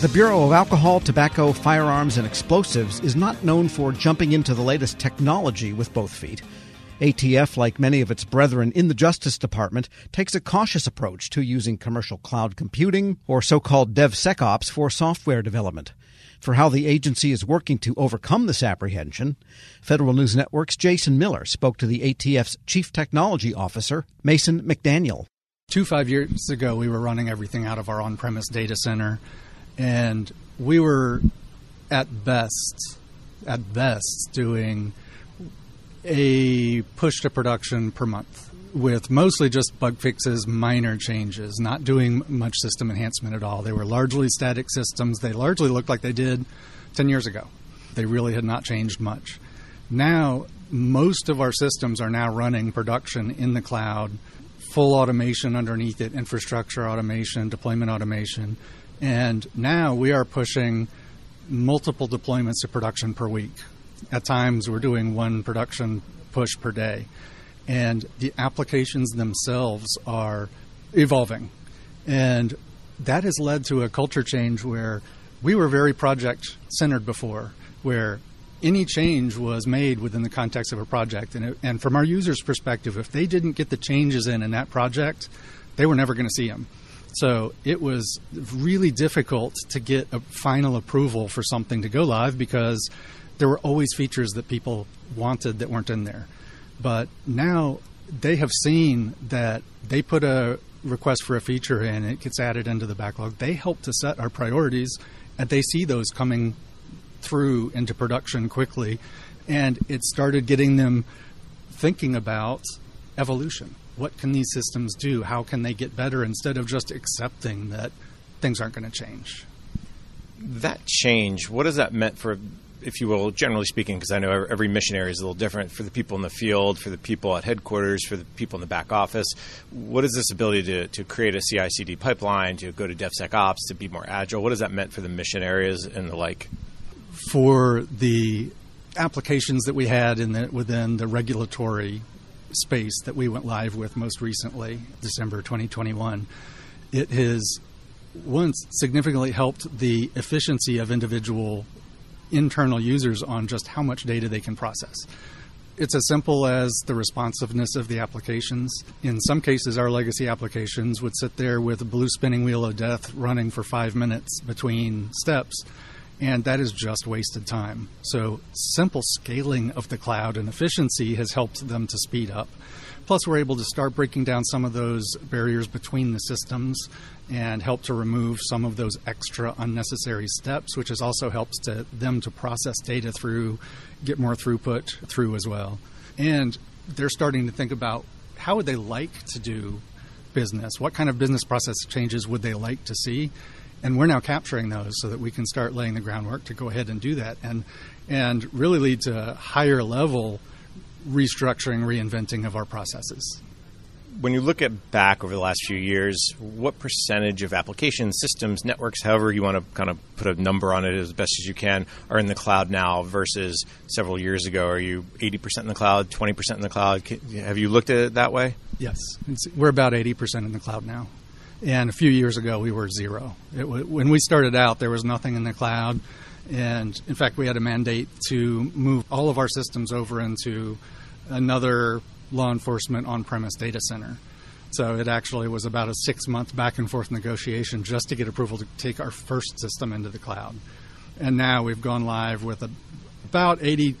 The Bureau of Alcohol, Tobacco, Firearms, and Explosives is not known for jumping into the latest technology with both feet. ATF, like many of its brethren in the Justice Department, takes a cautious approach to using commercial cloud computing or so called DevSecOps for software development. For how the agency is working to overcome this apprehension, Federal News Network's Jason Miller spoke to the ATF's Chief Technology Officer, Mason McDaniel. Two, five years ago, we were running everything out of our on premise data center, and we were at best, at best, doing a push to production per month with mostly just bug fixes, minor changes, not doing much system enhancement at all. They were largely static systems. They largely looked like they did 10 years ago. They really had not changed much. Now, most of our systems are now running production in the cloud, full automation underneath it, infrastructure automation, deployment automation. And now we are pushing multiple deployments of production per week. At times, we're doing one production push per day and the applications themselves are evolving. And that has led to a culture change where we were very project centered before, where any change was made within the context of a project. And, it, and from our users' perspective, if they didn't get the changes in in that project, they were never going to see them. So it was really difficult to get a final approval for something to go live because there were always features that people wanted that weren't in there. But now they have seen that they put a request for a feature in, it gets added into the backlog. They help to set our priorities, and they see those coming through into production quickly. And it started getting them thinking about evolution. What can these systems do? How can they get better instead of just accepting that things aren't going to change? That change, what has that meant for if you will, generally speaking, because I know every mission area is a little different for the people in the field, for the people at headquarters, for the people in the back office. What is this ability to, to create a CI CD pipeline, to go to DevSecOps, to be more agile? What has that meant for the mission areas and the like? For the applications that we had in the, within the regulatory space that we went live with most recently, December 2021, it has once significantly helped the efficiency of individual internal users on just how much data they can process. It's as simple as the responsiveness of the applications. In some cases, our legacy applications would sit there with a blue spinning wheel of death running for five minutes between steps, and that is just wasted time. So, simple scaling of the cloud and efficiency has helped them to speed up. Plus, we're able to start breaking down some of those barriers between the systems and help to remove some of those extra unnecessary steps, which has also helps to them to process data through, get more throughput through as well. And they're starting to think about how would they like to do business? What kind of business process changes would they like to see? And we're now capturing those so that we can start laying the groundwork to go ahead and do that and and really lead to higher level restructuring, reinventing of our processes when you look at back over the last few years, what percentage of applications, systems, networks, however you want to kind of put a number on it as best as you can, are in the cloud now versus several years ago? Are you 80% in the cloud, 20% in the cloud? Have you looked at it that way? Yes. It's, we're about 80% in the cloud now. And a few years ago, we were zero. When we started out, there was nothing in the cloud. And in fact, we had a mandate to move all of our systems over into another law enforcement on premise data center. So it actually was about a six month back and forth negotiation just to get approval to take our first system into the cloud. And now we've gone live with a, about 80%,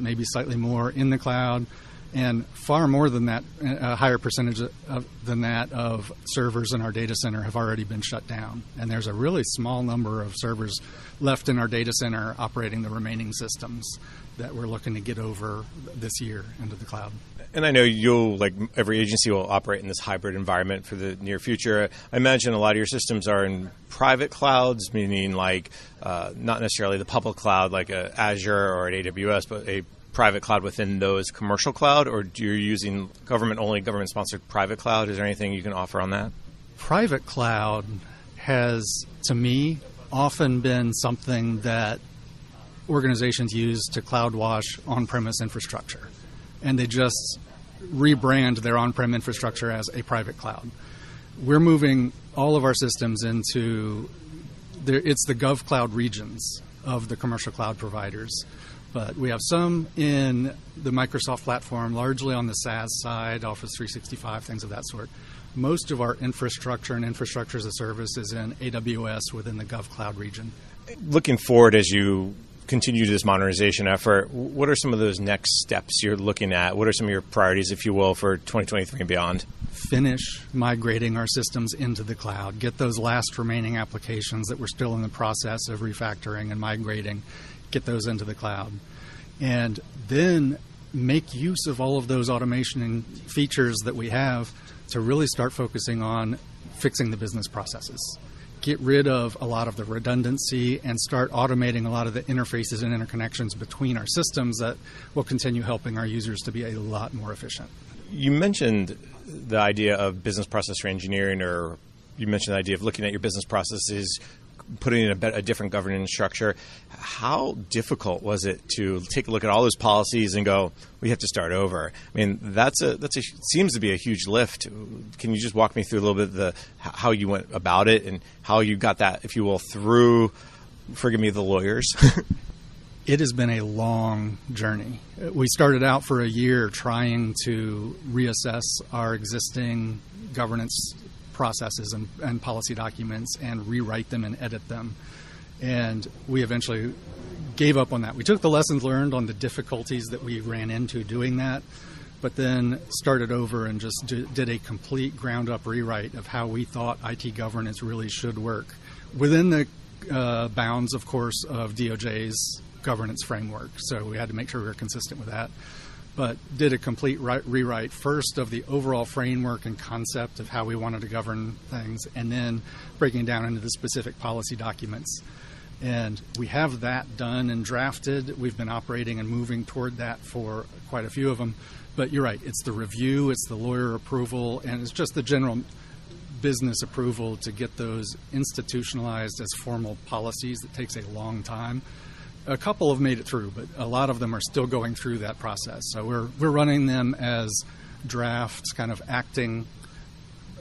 maybe slightly more in the cloud, and far more than that, a higher percentage of, than that of servers in our data center have already been shut down. And there's a really small number of servers left in our data center operating the remaining systems that we're looking to get over this year into the cloud. And I know you'll, like every agency, will operate in this hybrid environment for the near future. I imagine a lot of your systems are in private clouds, meaning like uh, not necessarily the public cloud like a Azure or an AWS, but a private cloud within those commercial cloud, or do you using government only, government sponsored private cloud? Is there anything you can offer on that? Private cloud has, to me, often been something that organizations use to cloud wash on premise infrastructure. And they just rebrand their on prem infrastructure as a private cloud. We're moving all of our systems into there, it's the GovCloud regions of the commercial cloud providers. But we have some in the Microsoft platform, largely on the SaaS side, Office 365, things of that sort. Most of our infrastructure and infrastructure as a service is in AWS within the GovCloud region. Looking forward as you continue this modernization effort, what are some of those next steps you're looking at? What are some of your priorities, if you will, for 2023 and beyond? Finish migrating our systems into the cloud, get those last remaining applications that we're still in the process of refactoring and migrating, get those into the cloud. And then make use of all of those automation features that we have to really start focusing on fixing the business processes get rid of a lot of the redundancy and start automating a lot of the interfaces and interconnections between our systems that will continue helping our users to be a lot more efficient. You mentioned the idea of business process reengineering, or you mentioned the idea of looking at your business processes putting in a, a, different governance structure. How difficult was it to take a look at all those policies and go, we have to start over? I mean, that's a that's a seems to be a huge lift. Can you just walk me through a little bit the how you went about it and how you got that, if you will, through? Forgive me, the lawyers. it has been a long journey. We started out for a year trying to reassess our existing governance processes and, and policy documents and rewrite them and edit them. And we eventually gave up on that. We took the lessons learned on the difficulties that we ran into doing that, but then started over and just did a complete ground up rewrite of how we thought IT governance really should work within the uh, bounds, of course, of DOJ's governance framework. So we had to make sure we were consistent with that but did a complete rewrite first of the overall framework and concept of how we wanted to govern things, and then breaking down into the specific policy documents. And we have that done and drafted. We've been operating and moving toward that for quite a few of them. But you're right, it's the review, it's the lawyer approval, and it's just the general business approval to get those institutionalized as formal policies that takes a long time a couple have made it through, but a lot of them are still going through that process. So we're we're running them as drafts, kind of acting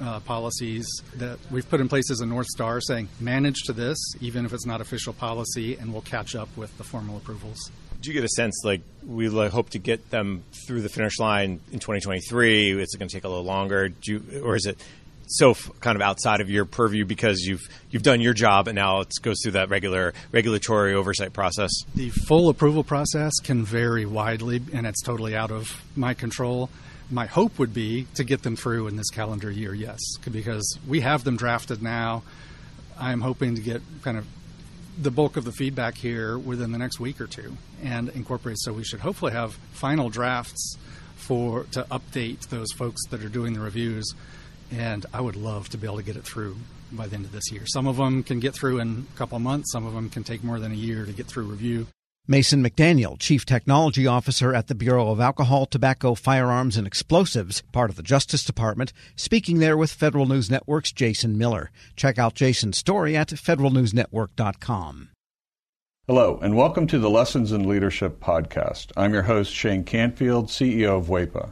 uh, policies that we've put in place as a north star, saying manage to this, even if it's not official policy, and we'll catch up with the formal approvals. Do you get a sense like we hope to get them through the finish line in 2023? Is it going to take a little longer? You, or is it so f- kind of outside of your purview because you've you've done your job and now it goes through that regular regulatory oversight process? The full approval process can vary widely, and it's totally out of my control. My hope would be to get them through in this calendar year, yes, because we have them drafted now. I'm hoping to get kind of the bulk of the feedback here within the next week or two and incorporate. So we should hopefully have final drafts for to update those folks that are doing the reviews and I would love to be able to get it through by the end of this year. Some of them can get through in a couple of months, some of them can take more than a year to get through review. Mason McDaniel, Chief Technology Officer at the Bureau of Alcohol, Tobacco, Firearms, and Explosives, part of the Justice Department, speaking there with Federal News Network's Jason Miller. Check out Jason's story at federalnewsnetwork.com. Hello, and welcome to the Lessons in Leadership podcast. I'm your host, Shane Canfield, CEO of WEPA.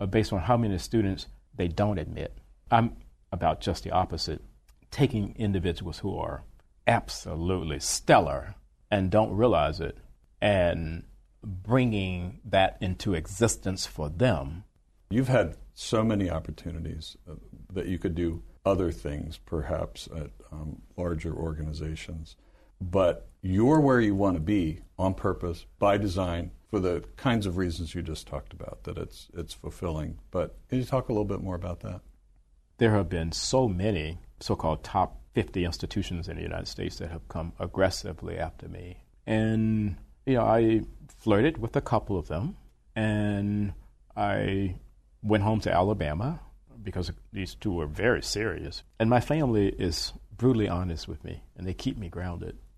uh, based on how many students they don't admit. I'm about just the opposite, taking individuals who are absolutely stellar and don't realize it and bringing that into existence for them. You've had so many opportunities uh, that you could do other things, perhaps at um, larger organizations, but you're where you want to be on purpose, by design, for the kinds of reasons you just talked about, that it's, it's fulfilling. But can you talk a little bit more about that? There have been so many so called top 50 institutions in the United States that have come aggressively after me. And, you know, I flirted with a couple of them, and I went home to Alabama because these two were very serious. And my family is brutally honest with me, and they keep me grounded.